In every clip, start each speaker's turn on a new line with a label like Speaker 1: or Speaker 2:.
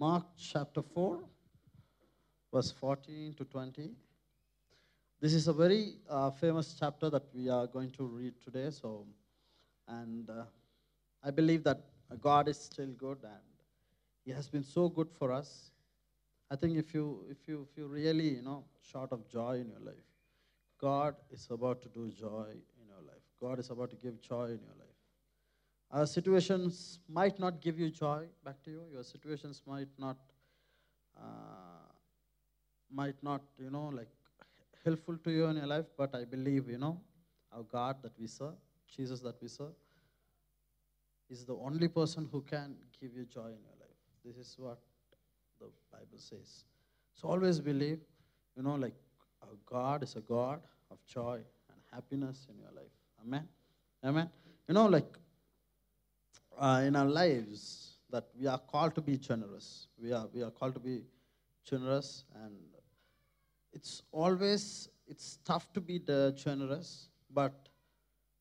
Speaker 1: Mark chapter 4, verse 14 to 20. This is a very uh, famous chapter that we are going to read today. So, and uh, I believe that God is still good and He has been so good for us. I think if you if you if you really you know short of joy in your life, God is about to do joy in your life. God is about to give joy in your life. Our situations might not give you joy back to you. Your situations might not, uh, might not, you know, like helpful to you in your life. But I believe, you know, our God that we serve, Jesus that we serve, is the only person who can give you joy in your life. This is what the Bible says. So always believe, you know, like our God is a God of joy and happiness in your life. Amen. Amen. You know, like uh, in our lives that we are called to be generous. We are, we are called to be generous, and it's always it's tough to be the generous, but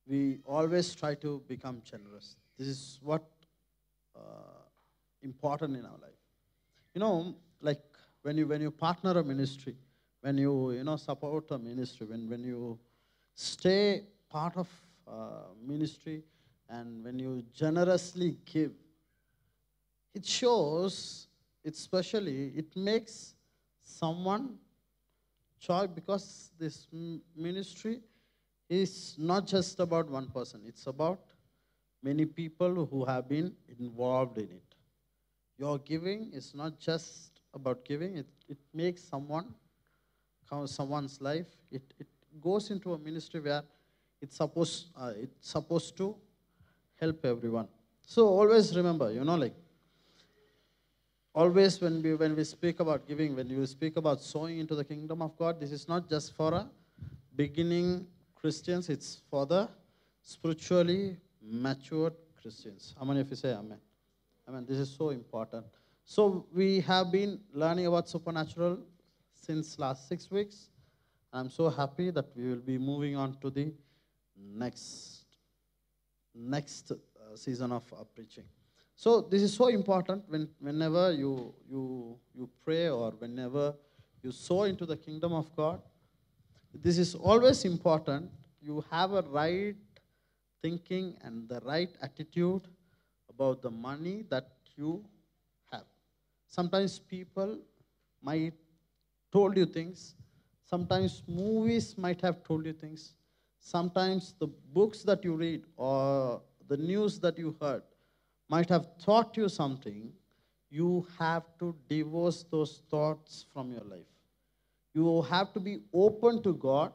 Speaker 1: we always try to become generous. This is what uh, important in our life. You know, like when you when you partner a ministry, when you you know support a ministry, when when you stay part of uh, ministry and when you generously give, it shows, especially, it makes someone joy because this ministry is not just about one person, it's about many people who have been involved in it. Your giving is not just about giving, it, it makes someone, someone's life, it, it goes into a ministry where it's supposed, uh, it's supposed to help everyone. So always remember, you know, like always when we when we speak about giving, when you speak about sowing into the kingdom of God, this is not just for a beginning Christians, it's for the spiritually matured Christians. How many of you say amen? Amen. This is so important. So we have been learning about supernatural since last six weeks. I'm so happy that we will be moving on to the next next uh, season of uh, preaching. So this is so important when, whenever you, you, you pray or whenever you sow into the kingdom of God. This is always important. You have a right thinking and the right attitude about the money that you have. Sometimes people might told you things. Sometimes movies might have told you things. Sometimes the books that you read or the news that you heard might have taught you something. You have to divorce those thoughts from your life. You have to be open to God.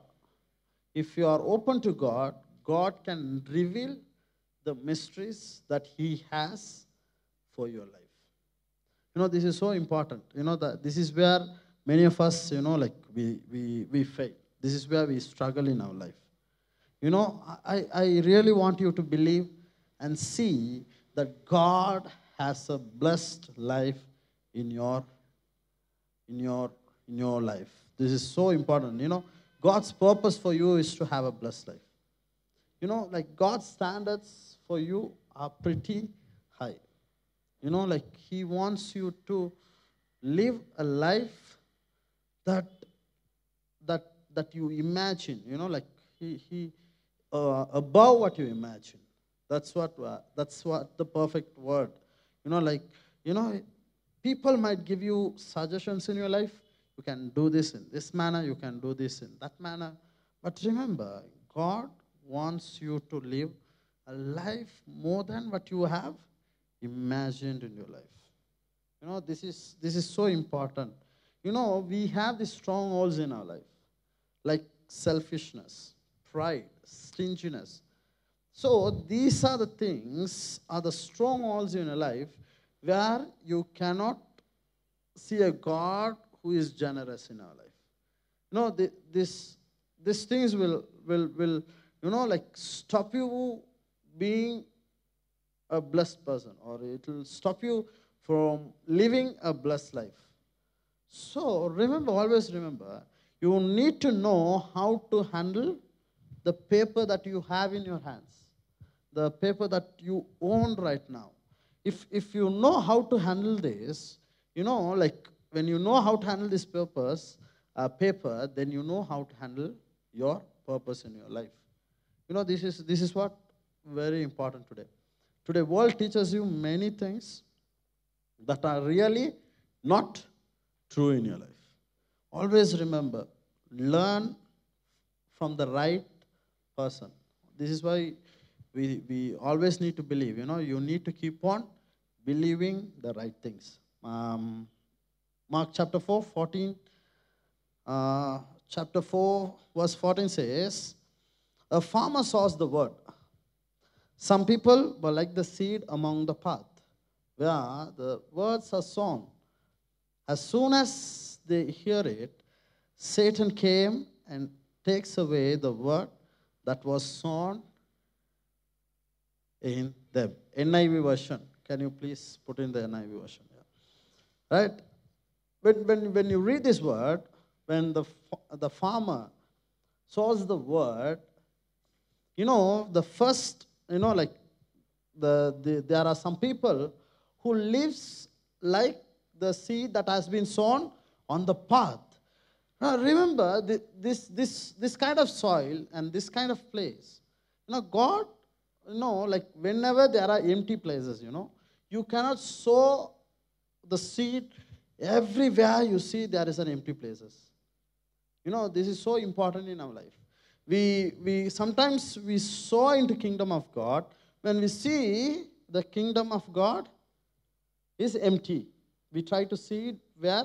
Speaker 1: If you are open to God, God can reveal the mysteries that He has for your life. You know, this is so important. You know, that this is where many of us, you know, like we, we, we fail. This is where we struggle in our life. You know, I, I really want you to believe and see that God has a blessed life in your in your in your life. This is so important. You know, God's purpose for you is to have a blessed life. You know, like God's standards for you are pretty high. You know, like He wants you to live a life that that that you imagine. You know, like He He uh, above what you imagine. That's what, uh, that's what the perfect word. You know, like, you know, people might give you suggestions in your life. You can do this in this manner, you can do this in that manner. But remember, God wants you to live a life more than what you have imagined in your life. You know, this is, this is so important. You know, we have these strongholds in our life, like selfishness, pride, stinginess. So these are the things, are the strongholds in your life where you cannot see a God who is generous in our life. You know, the, this, these things will, will, will, you know, like stop you being a blessed person or it will stop you from living a blessed life. So remember, always remember, you need to know how to handle the paper that you have in your hands, the paper that you own right now. If, if you know how to handle this, you know, like when you know how to handle this purpose, uh, paper, then you know how to handle your purpose in your life. You know, this is this is what very important today. Today, world teaches you many things that are really not true in your life. Always remember, learn from the right person. This is why we, we always need to believe. You know, you need to keep on believing the right things. Um, Mark chapter 4, 14. Uh, chapter 4, verse 14 says, A farmer sows the word. Some people were like the seed among the path, where the words are sown. As soon as they hear it, Satan came and takes away the word that was sown in them. NIV version. Can you please put in the NIV version? Yeah. Right? When, when, when you read this word, when the, the farmer sows the word, you know, the first, you know, like the, the, there are some people who lives like the seed that has been sown on the path. Now remember, this, this, this kind of soil and this kind of place, you know, God, you know, like whenever there are empty places, you know, you cannot sow the seed everywhere you see there is an empty places. You know, this is so important in our life. We, we sometimes we sow into the kingdom of God when we see the kingdom of God is empty. We try to see it where,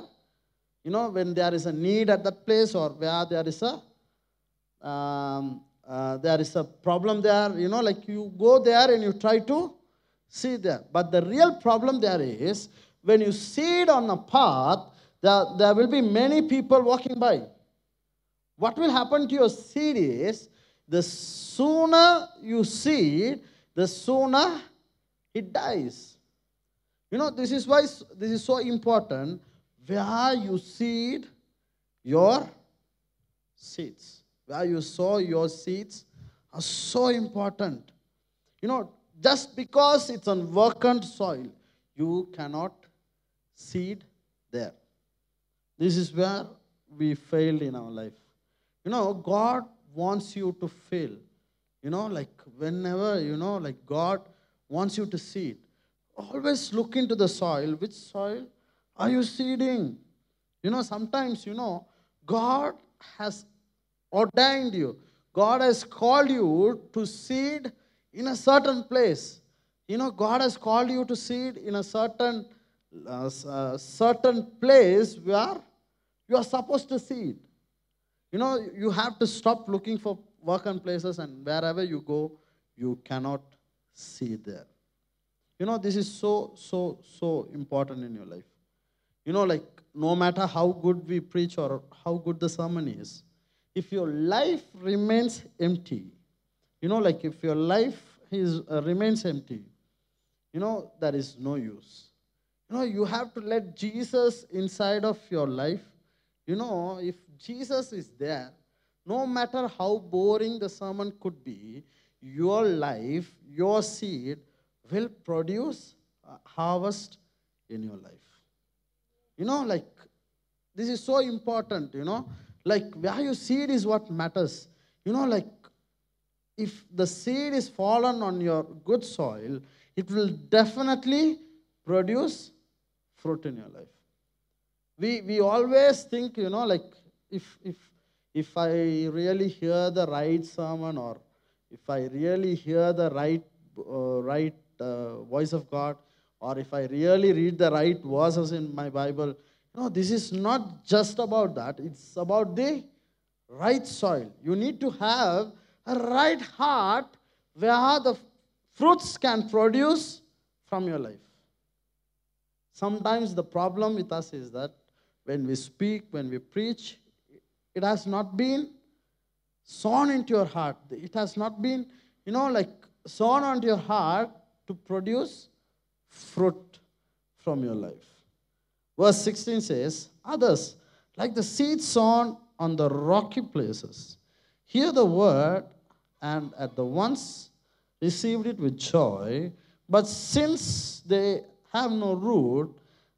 Speaker 1: you know, when there is a need at that place or where there is a um, uh, there is a problem there, you know, like you go there and you try to see there. But the real problem there is when you see it on a path, there, there will be many people walking by. What will happen to your seed is the sooner you see it, the sooner it dies. You know, this is why this is so important. Where you seed your seeds, where you sow your seeds are so important. You know, just because it's on vacant soil, you cannot seed there. This is where we failed in our life. You know, God wants you to fail. You know, like whenever, you know, like God wants you to seed. Always look into the soil. Which soil are you seeding? You know, sometimes, you know, God has ordained you. God has called you to seed in a certain place. You know, God has called you to seed in a certain uh, uh, certain place where you are supposed to seed. You know, you have to stop looking for work and places, and wherever you go, you cannot see there. You know, this is so, so, so important in your life. You know, like no matter how good we preach or how good the sermon is, if your life remains empty, you know, like if your life is, uh, remains empty, you know, there is no use. You know, you have to let Jesus inside of your life. You know, if Jesus is there, no matter how boring the sermon could be, your life, your seed will produce harvest in your life. You know, like, this is so important, you know. Like, where you seed is what matters. You know, like, if the seed is fallen on your good soil, it will definitely produce fruit in your life. We, we always think, you know, like if, if, if I really hear the right sermon or if I really hear the right, uh, right uh, voice of God or if I really read the right verses in my Bible, know, this is not just about that. It's about the right soil. You need to have a right heart where the fruits can produce from your life. Sometimes the problem with us is that when we speak, when we preach, it has not been sown into your heart. It has not been, you know, like sown onto your heart to produce fruit from your life. Verse 16 says, Others, like the seed sown on the rocky places, hear the word and at the once received it with joy, but since they have no root,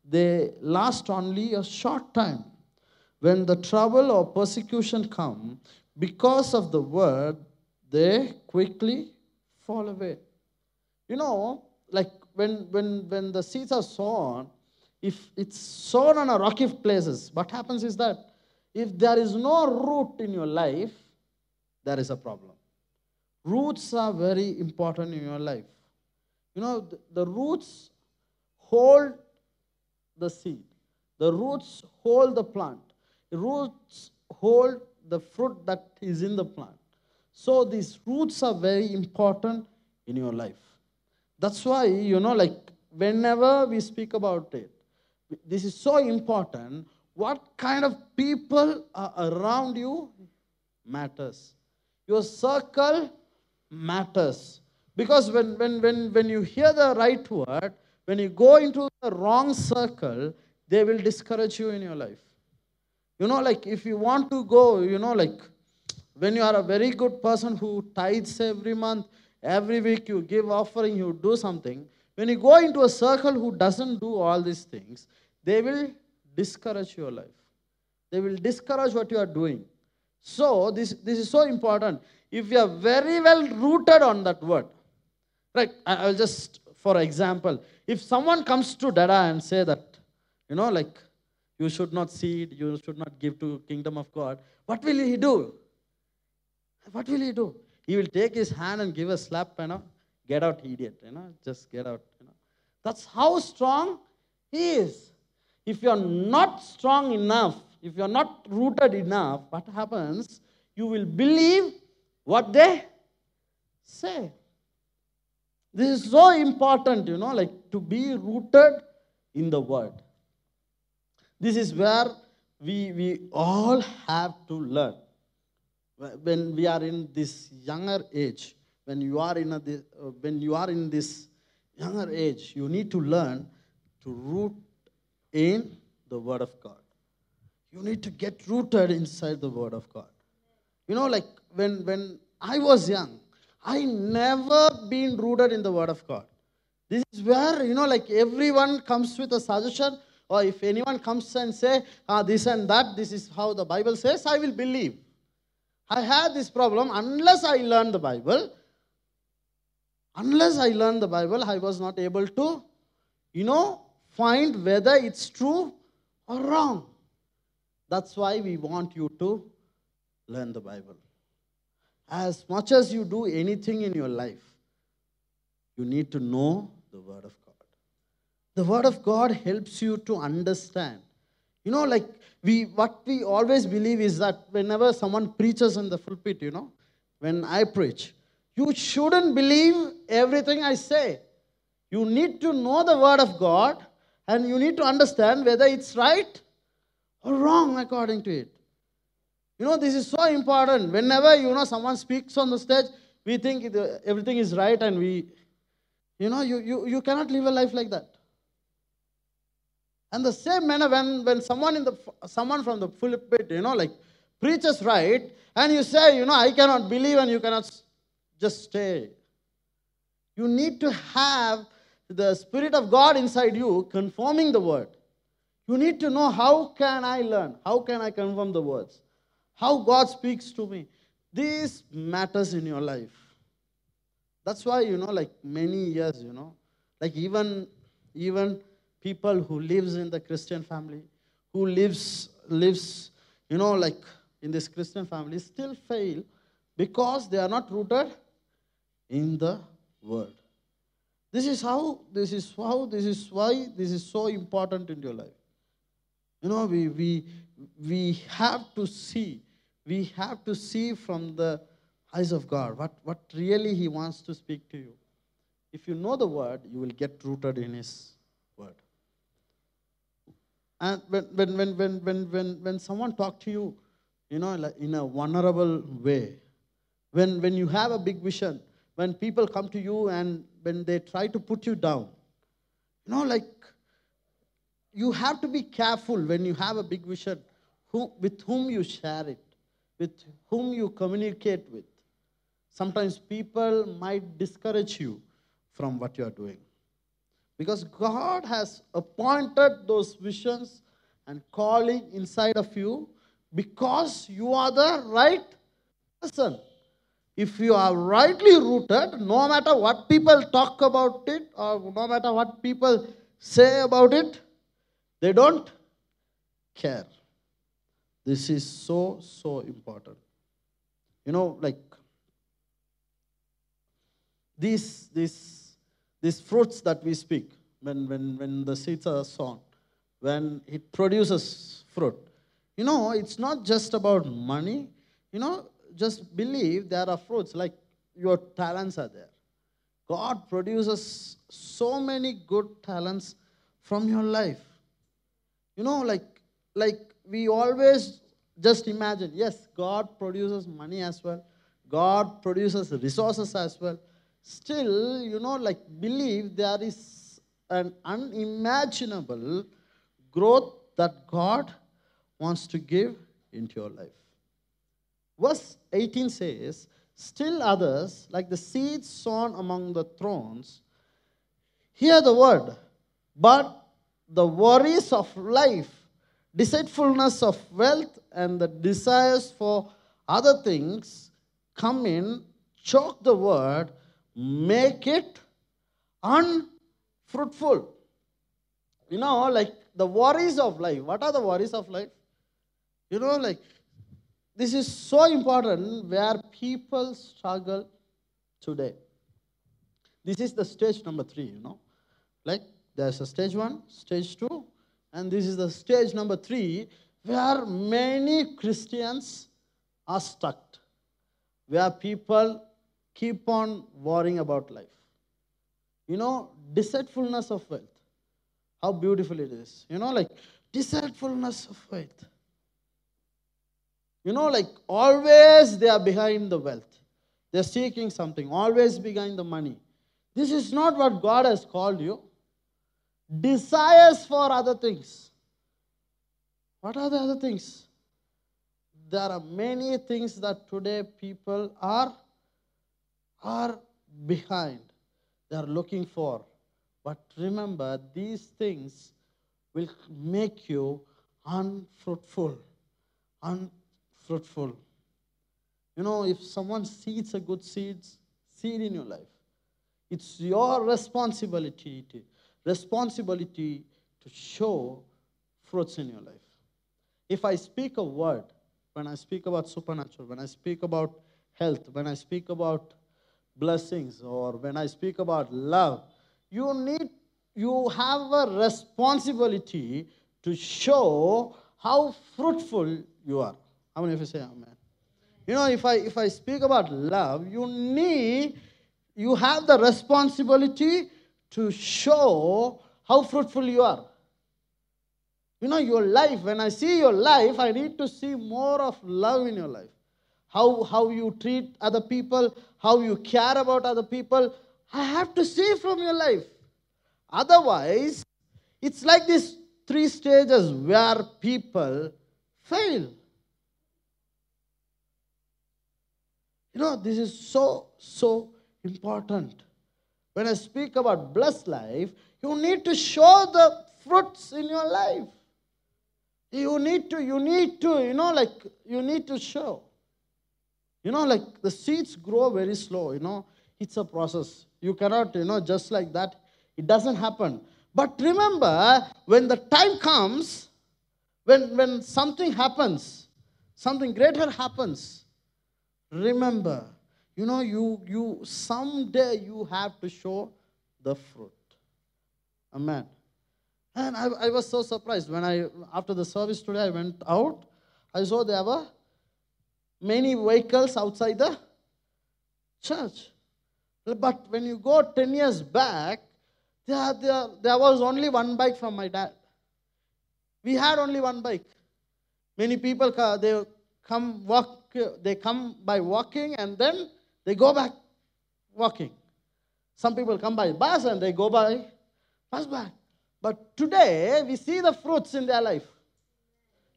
Speaker 1: they last only a short time. When the trouble or persecution come because of the word, they quickly fall away. You know, like when, when, when the seeds are sown, if it's sown on a rocky places, what happens is that if there is no root in your life, there is a problem. Roots are very important in your life. You know, the, the roots hold the seed, the roots hold the plant, the roots hold the fruit that is in the plant. So these roots are very important in your life. That's why, you know, like whenever we speak about it, this is so important. What kind of people are around you matters. Your circle matters. Because when, when, when, when you hear the right word, when you go into the wrong circle, they will discourage you in your life. You know, like if you want to go, you know, like when you are a very good person who tithes every month, every week you give offering, you do something. When you go into a circle who doesn't do all these things, they will discourage your life. They will discourage what you are doing. So, this, this is so important. If you are very well rooted on that word, right? I'll just, for example, if someone comes to Dada and say that, you know, like, you should not seed, you should not give to kingdom of God, what will he do? What will he do? He will take his hand and give a slap, you know, get out, idiot, you know, just get out, you know. That's how strong he is. If you're not strong enough, if you're not rooted enough, what happens? You will believe what they say. This is so important, you know, like to be rooted in the word. This is where we, we all have to learn. When we are in this younger age, when you are in a, when you are in this younger age, you need to learn to root in the Word of God. You need to get rooted inside the Word of God. You know, like when, when I was young, I never been rooted in the Word of God. This is where, you know, like everyone comes with a suggestion, or if anyone comes and say, ah, this and that, this is how the Bible says, I will believe. I had this problem unless I learned the Bible. Unless I learned the Bible, I was not able to, you know, find whether it's true or wrong. That's why we want you to learn the Bible. As much as you do anything in your life, you need to know the Word of God. The Word of God helps you to understand. You know, like we what we always believe is that whenever someone preaches in the pulpit, you know, when I preach, you shouldn't believe everything I say. You need to know the Word of God and you need to understand whether it's right or wrong according to it. You know, this is so important. Whenever, you know, someone speaks on the stage, we think everything is right and we, you know, you, you, you cannot live a life like that. And the same manner when, when someone in the someone from the pulpit, you know, like preaches right, and you say, you know, I cannot believe and you cannot just stay. You need to have the Spirit of God inside you confirming the word. You need to know how can I learn? How can I confirm the words? How God speaks to me. This matters in your life. That's why, you know, like many years, you know, like even even people who lives in the Christian family, who lives lives, you know, like in this Christian family, still fail because they are not rooted in the word. This is how, this is how, this is why this is so important in your life. You know, we, we, we have to see, we have to see from the eyes of God what, what really He wants to speak to you. If you know the word, you will get rooted in His word. And when, when, when, when, when, when, when someone talks to you, you know, like in a vulnerable way, when, when you have a big vision, when people come to you and when they try to put you down. You know, like you have to be careful when you have a big vision who, with whom you share it, with whom you communicate with. Sometimes people might discourage you from what you are doing. Because God has appointed those visions and calling inside of you because you are the right person. If you are rightly rooted, no matter what people talk about it or no matter what people say about it, they don't care. This is so, so important. You know, like these, these, these fruits that we speak, when, when, when the seeds are sown, when it produces fruit, you know, it's not just about money. You know, just believe there are fruits, like your talents are there. God produces so many good talents from your life. You know, like, like we always just imagine, yes, God produces money as well. God produces resources as well. Still, you know, like believe there is an unimaginable growth that God wants to give into your life. Verse 18 says, Still others, like the seeds sown among the thorns, hear the word, but the worries of life, deceitfulness of wealth, and the desires for other things come in, choke the word, make it unfruitful. You know, like the worries of life. What are the worries of life? You know, like this is so important where people struggle today. This is the stage number three, you know. Like there's a stage one, stage two, and this is the stage number three where many Christians are stuck, where people keep on worrying about life. You know, deceitfulness of wealth. How beautiful it is. You know, like deceitfulness of wealth. You know, like always they are behind the wealth. They're seeking something, always behind the money. This is not what God has called you. Desires for other things. What are the other things? There are many things that today people are, are behind. They are looking for. But remember, these things will make you unfruitful, unfruitful. You know, if someone seeds a good seeds, seed in your life, it's your responsibility, to, responsibility to show fruits in your life. If I speak a word, when I speak about supernatural, when I speak about health, when I speak about blessings, or when I speak about love, you need, you have a responsibility to show how fruitful you are. How many of you say amen? You know, if I if I speak about love, you need you have the responsibility to show how fruitful you are. You know, your life, when I see your life, I need to see more of love in your life. How, how you treat other people, how you care about other people. I have to see from your life. Otherwise, it's like these three stages where people fail. You know, this is so, so important. When I speak about blessed life, you need to show the fruits in your life. You need to, you need to, you know, like, you need to show. You know, like the seeds grow very slow, you know, it's a process. You cannot, you know, just like that, it doesn't happen. But remember, when the time comes, when, when something happens, something greater happens, remember you know you you someday you have to show the fruit. Amen. And I, I was so surprised when i after the service today i went out. I saw there were many vehicles outside the church but when you go 10 years back there, there, there was only one bike from my dad we had only one bike many people they come walk they come by walking and then they go back walking. Some people come by bus and they go by bus back. But today we see the fruits in their life.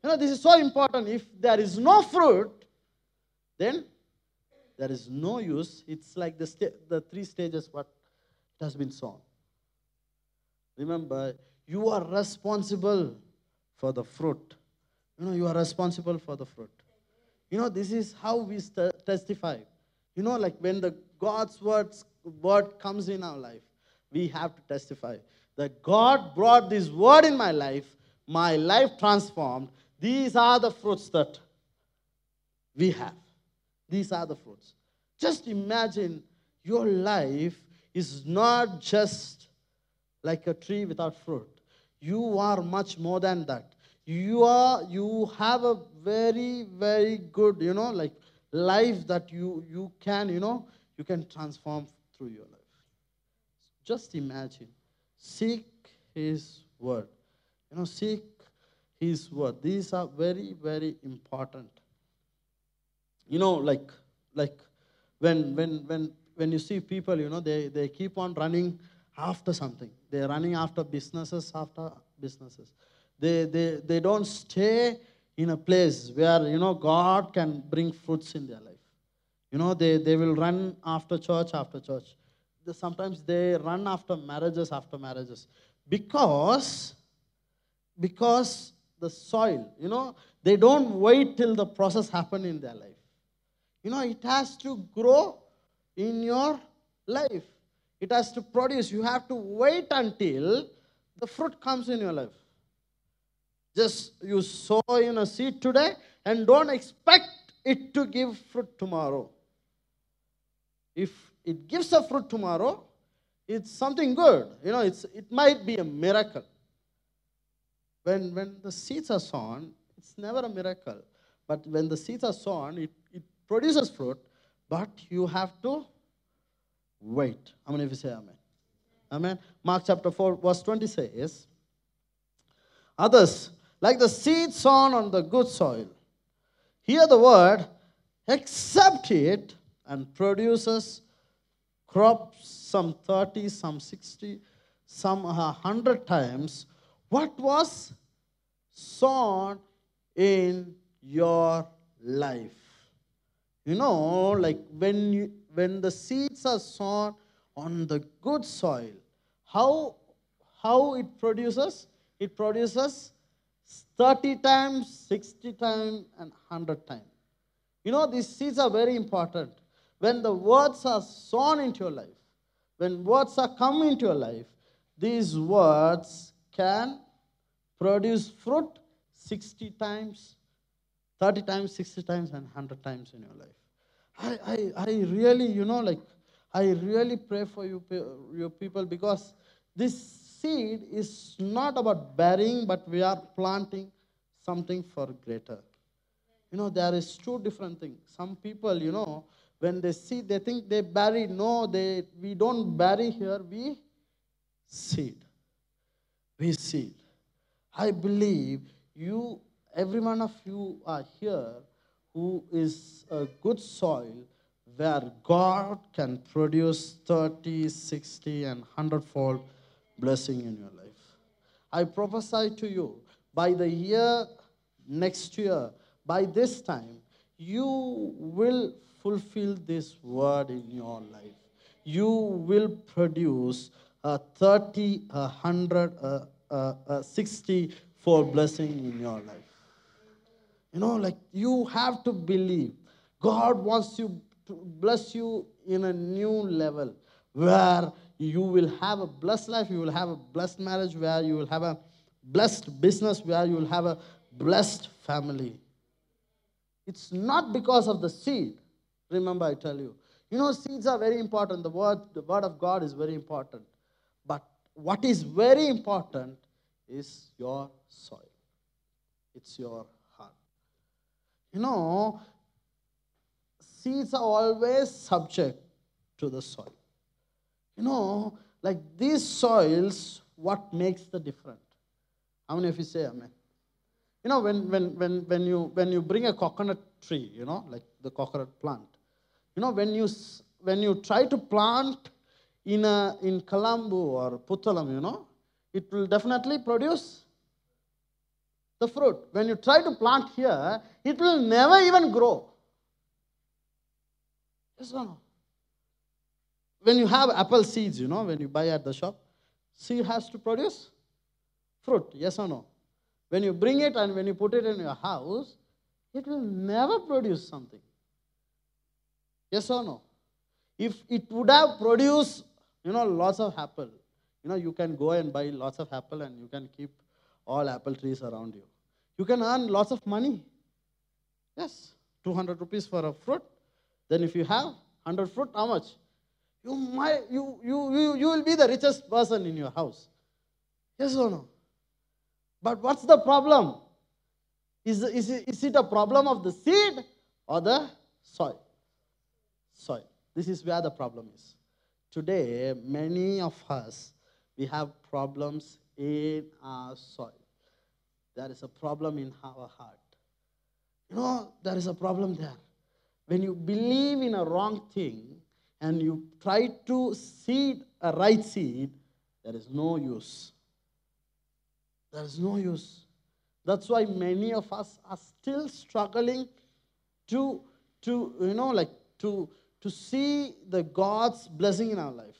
Speaker 1: You know, this is so important. If there is no fruit, then there is no use. It's like the, the three stages what has been sown. Remember, you are responsible for the fruit. You know, you are responsible for the fruit. You know, this is how we st- testify. You know, like when the God's words, word comes in our life, we have to testify that God brought this word in my life, my life transformed. These are the fruits that we have. These are the fruits. Just imagine your life is not just like a tree without fruit. You are much more than that. You are you have a very very good, you know, like life that you you can, you know, you can transform through your life. Just imagine. Seek his word. You know, seek his word. These are very very important. You know, like like when when when when you see people, you know, they, they keep on running after something. They're running after businesses, after businesses. They, they, they don't stay in a place where, you know, God can bring fruits in their life. You know, they, they will run after church, after church. Sometimes they run after marriages, after marriages. Because, because the soil, you know, they don't wait till the process happen in their life. You know, it has to grow in your life. It has to produce. You have to wait until the fruit comes in your life. Just you sow in a seed today and don't expect it to give fruit tomorrow. If it gives a fruit tomorrow, it's something good. You know, it's, it might be a miracle. When, when the seeds are sown, it's never a miracle. But when the seeds are sown, it, produces fruit, but you have to wait. How many of you say amen? Amen. Mark chapter 4, verse 20 says, Others, like the seed sown on the good soil, hear the word, accept it, and produces crops some 30, some 60, some 100 times what was sown in your life. You know, like when you when the seeds are sown on the good soil, how how it produces? It produces 30 times, 60 times, and 100 times. You know, these seeds are very important. When the words are sown into your life, when words are come into your life, these words can produce fruit 60 times, 30 times, 60 times, and 100 times in your life. I, I, I really, you know, like, I really pray for you, your people because this seed is not about burying, but we are planting something for greater. You know, there is two different things. Some people, you know, when they see, they think they bury. No, they we don't bury here, we seed. We seed. I believe you, every one of you are here who is a good soil where God can produce 30, 60, and 100 fold blessing in your life. I prophesy to you by the year next year, by this time, you will fulfill this word in your life. You will produce a 30, a 100, a, a, a 60 fold blessing in your life. You know, like you have to believe. God wants you to bless you in a new level where you will have a blessed life, you will have a blessed marriage, where you will have a blessed business, where you will have a blessed family. It's not because of the seed. Remember, I tell you. You know, seeds are very important. The word, the word of God is very important. But what is very important is your soil. It's your you know, seeds are always subject to the soil. You know, like these soils, what makes the difference? How many of you say amen? You know, when, when, when, when, you, when you bring a coconut tree, you know, like the coconut plant, you know, when you, when you try to plant in, a, in Kalambu or Puttalam, you know, it will definitely produce the fruit. When you try to plant here, it will never even grow. Yes or no? When you have apple seeds, you know, when you buy at the shop, seed has to produce fruit. Yes or no? When you bring it and when you put it in your house, it will never produce something. Yes or no? If it would have produced, you know, lots of apple, you know, you can go and buy lots of apple and you can keep all apple trees around you. You can earn lots of money. Yes, 200 rupees for a fruit. Then if you have 100 fruit, how much? You, might, you, you, you, you will be the richest person in your house. Yes or no? But what's the problem? Is, is, is it a problem of the seed or the soil? Soil. This is where the problem is. Today, many of us, we have problems in our soil. There is a problem in our heart. You know, there is a problem there. When you believe in a wrong thing and you try to seed a right seed, there is no use. There is no use. That's why many of us are still struggling to, to you know, like to, to see the God's blessing in our life.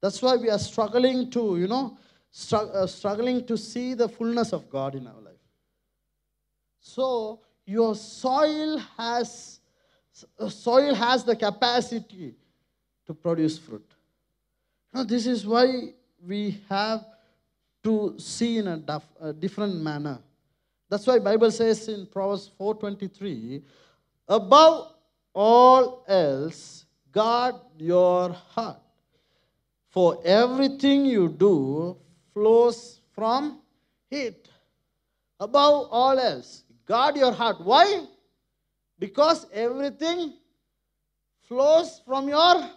Speaker 1: That's why we are struggling to, you know, struggling to see the fullness of God in our life. So your soil has uh, soil has the capacity to produce fruit. Now this is why we have to see in a, a different manner. That's why Bible says in Proverbs 4:23, above all else, guard your heart. For everything you do flows from it. Above all else, guard your heart. Why? Because everything flows from your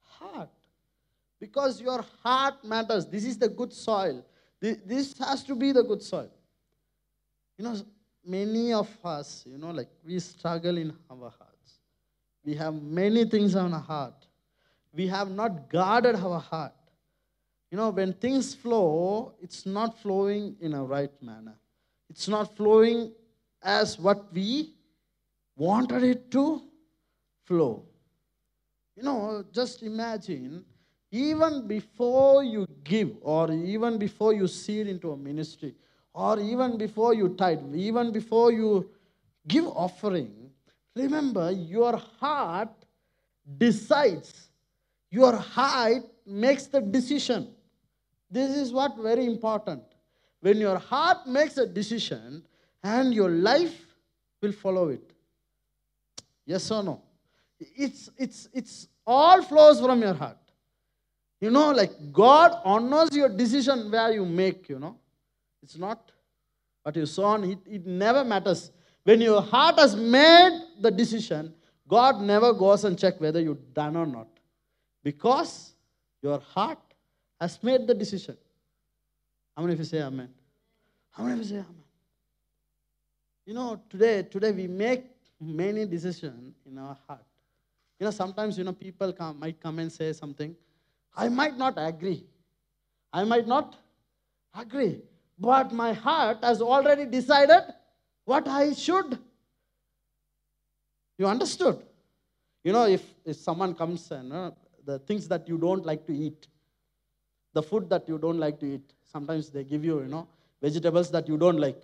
Speaker 1: heart. Because your heart matters. This is the good soil. This has to be the good soil. You know, many of us, you know, like we struggle in our hearts. We have many things on our heart. We have not guarded our heart. You know, when things flow, it's not flowing in a right manner. It's not flowing as what we wanted it to flow. You know, just imagine, even before you give, or even before you seed into a ministry, or even before you tithe, even before you give offering, remember your heart decides. Your heart makes the decision. This is what very important. When your heart makes a decision, and your life will follow it. Yes or no? It's it's it's all flows from your heart. You know, like God honors your decision where you make, you know. It's not what you saw it, it never matters. When your heart has made the decision, God never goes and check whether you done or not. Because your heart has made the decision. How many of you say amen? How many of you say amen? You know, today, today we make many decisions in our heart. You know, sometimes, you know, people come, might come and say something. I might not agree. I might not agree. But my heart has already decided what I should. You understood? You know, if, if someone comes and uh, the things that you don't like to eat, the food that you don't like to eat, sometimes they give you, you know, vegetables that you don't like.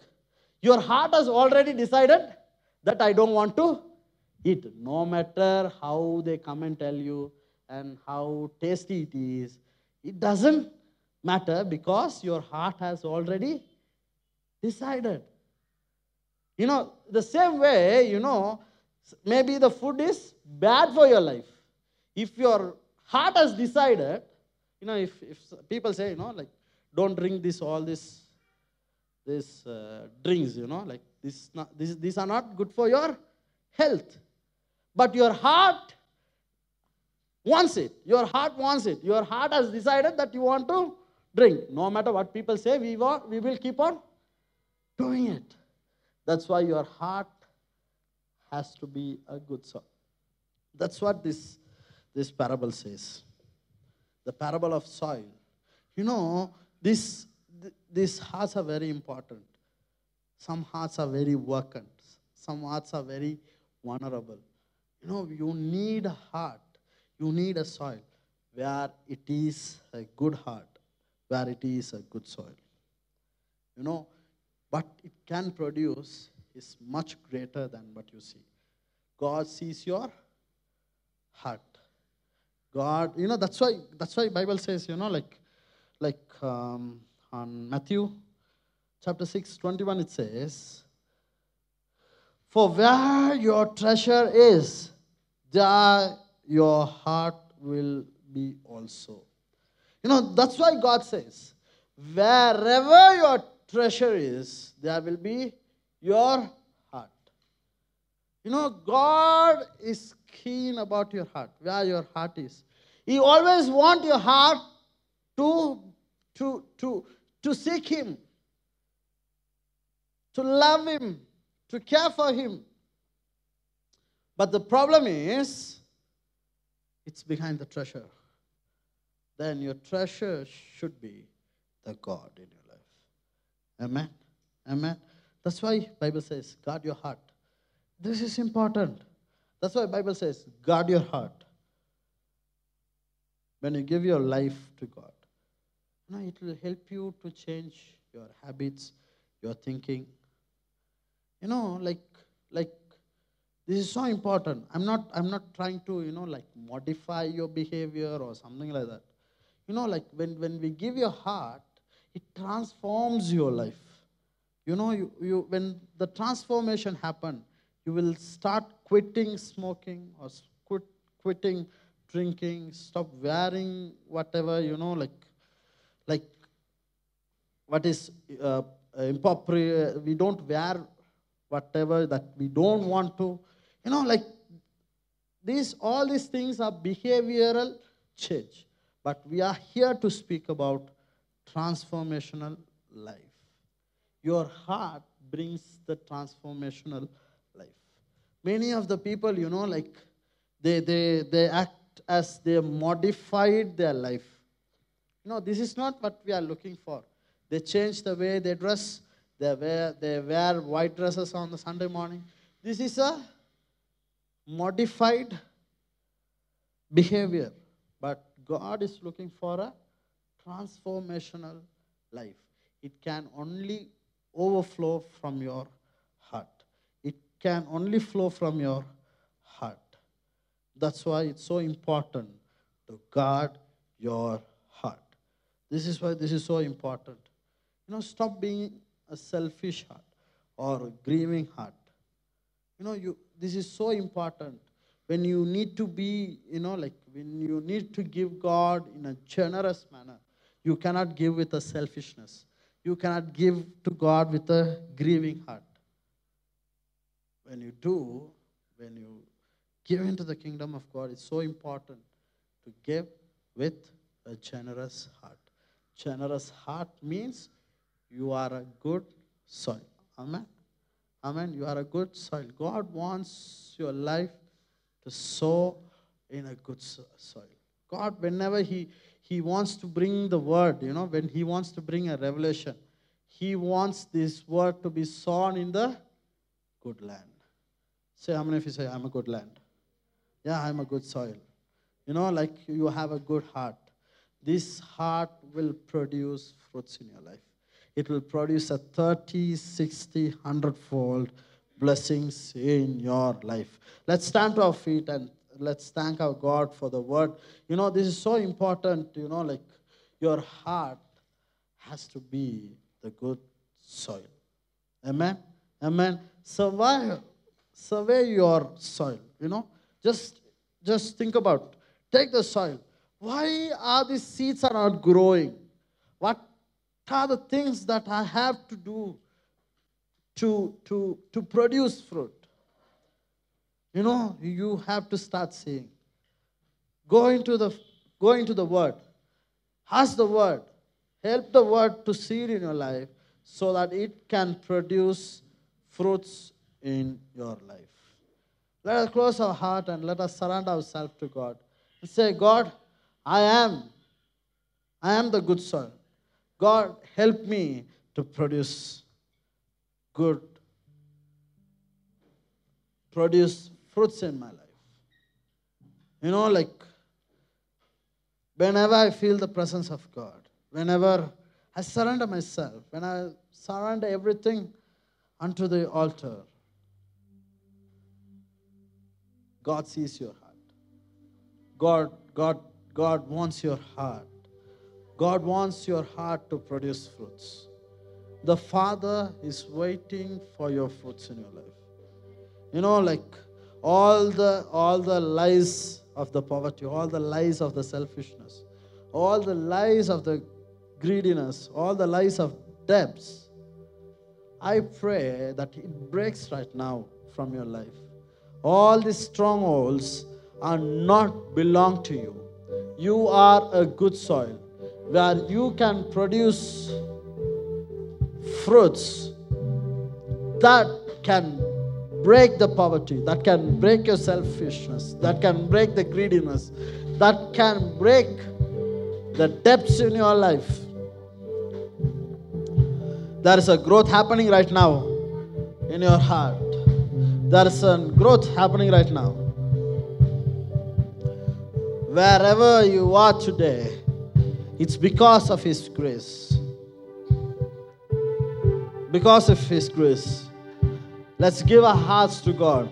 Speaker 1: Your heart has already decided that I don't want to eat. No matter how they come and tell you and how tasty it is, it doesn't matter because your heart has already decided. You know, the same way, you know, maybe the food is bad for your life. If your heart has decided, you know, if, if people say, you know, like, don't drink this, all this, this uh, drinks, you know, like, this, not, this, these are not good for your health. But your heart wants it. Your heart wants it. Your heart has decided that you want to drink. No matter what people say, we, want, we will keep on doing it. That's why your heart has to be a good soul. That's what this, this parable says. The parable of soil. You know, this, th- these hearts are very important. Some hearts are very vacant. Some hearts are very vulnerable. You know, you need a heart. You need a soil where it is a good heart, where it is a good soil. You know, what it can produce is much greater than what you see. God sees your heart. God, you know, that's why that's why Bible says, you know, like like um, on Matthew chapter 6, 21, it says, For where your treasure is, there your heart will be also. You know, that's why God says, wherever your treasure is, there will be your. You know, God is keen about your heart, where your heart is. He always want your heart to, to, to, to seek Him, to love Him, to care for Him. But the problem is, it's behind the treasure. Then your treasure should be the God in your life. Amen. Amen. That's why Bible says, guard your heart. This is important. That's why Bible says, guard your heart. When you give your life to God, know, it will help you to change your habits, your thinking. You know, like like this is so important. I'm not I'm not trying to, you know, like modify your behavior or something like that. You know, like when, when we give your heart, it transforms your life. You know, you, you when the transformation happen, you will start quitting smoking or quit, quitting drinking, stop wearing whatever, you know, like, like what is uh, appropriate. We don't wear whatever that we don't want to. You know, like these, all these things are behavioral change. But we are here to speak about transformational life. Your heart brings the transformational. Many of the people, you know, like they, they, they act as they modified their life. Know, this is not what we are looking for. They change the way they dress, they wear, they wear white dresses on the Sunday morning. This is a modified behavior. But God is looking for a transformational life. It can only overflow from your can only flow from your heart. That's why it's so important to guard your heart. This is why this is so important. You know, stop being a selfish heart or a grieving heart. You know, you, this is so important when you need to be, you know, like when you need to give God in a generous manner, you cannot give with a selfishness. You cannot give to God with a grieving heart. When you do, when you give into the kingdom of God, it's so important to give with a generous heart. Generous heart means you are a good soil. Amen. Amen. You are a good soil. God wants your life to sow in a good soil. God, whenever He He wants to bring the word, you know, when He wants to bring a revelation, He wants this word to be sown in the good land. Say, how many of you say, I'm a good land? Yeah, I'm a good soil. You know, like you have a good heart. This heart will produce fruits in your life. It will produce a 30, 60, 100 fold blessings in your life. Let's stand to our feet and let's thank our God for the word. You know, this is so important, you know, like your heart has to be the good soil. Amen. Amen. Survey, survey your soil. You know, just just think about. Take the soil. Why are these seeds are not growing? What are the things that I have to do to to to produce fruit? You know, you have to start saying. Go into the go into the word. Ask the word. Help the word to seed in your life so that it can produce fruits in your life. Let us close our heart and let us surrender ourselves to God. And say, God, I am. I am the good soil. God, help me to produce good, produce fruits in my life. You know, like whenever I feel the presence of God, whenever I surrender myself, when I surrender everything unto the altar, God sees your heart. God, God, God wants your heart. God wants your heart to produce fruits. The Father is waiting for your fruits in your life. You know, like all the all the lies of the poverty, all the lies of the selfishness, all the lies of the greediness, all the lies of debts. I pray that it breaks right now from your life. All these strongholds are not belong to you. You are a good soil where you can produce fruits that can break the poverty, that can break your selfishness, that can break the greediness, that can break the depths in your life. There is a growth happening right now in your heart. There is a growth happening right now. Wherever you are today, it's because of His grace. Because of His grace. Let's give our hearts to God.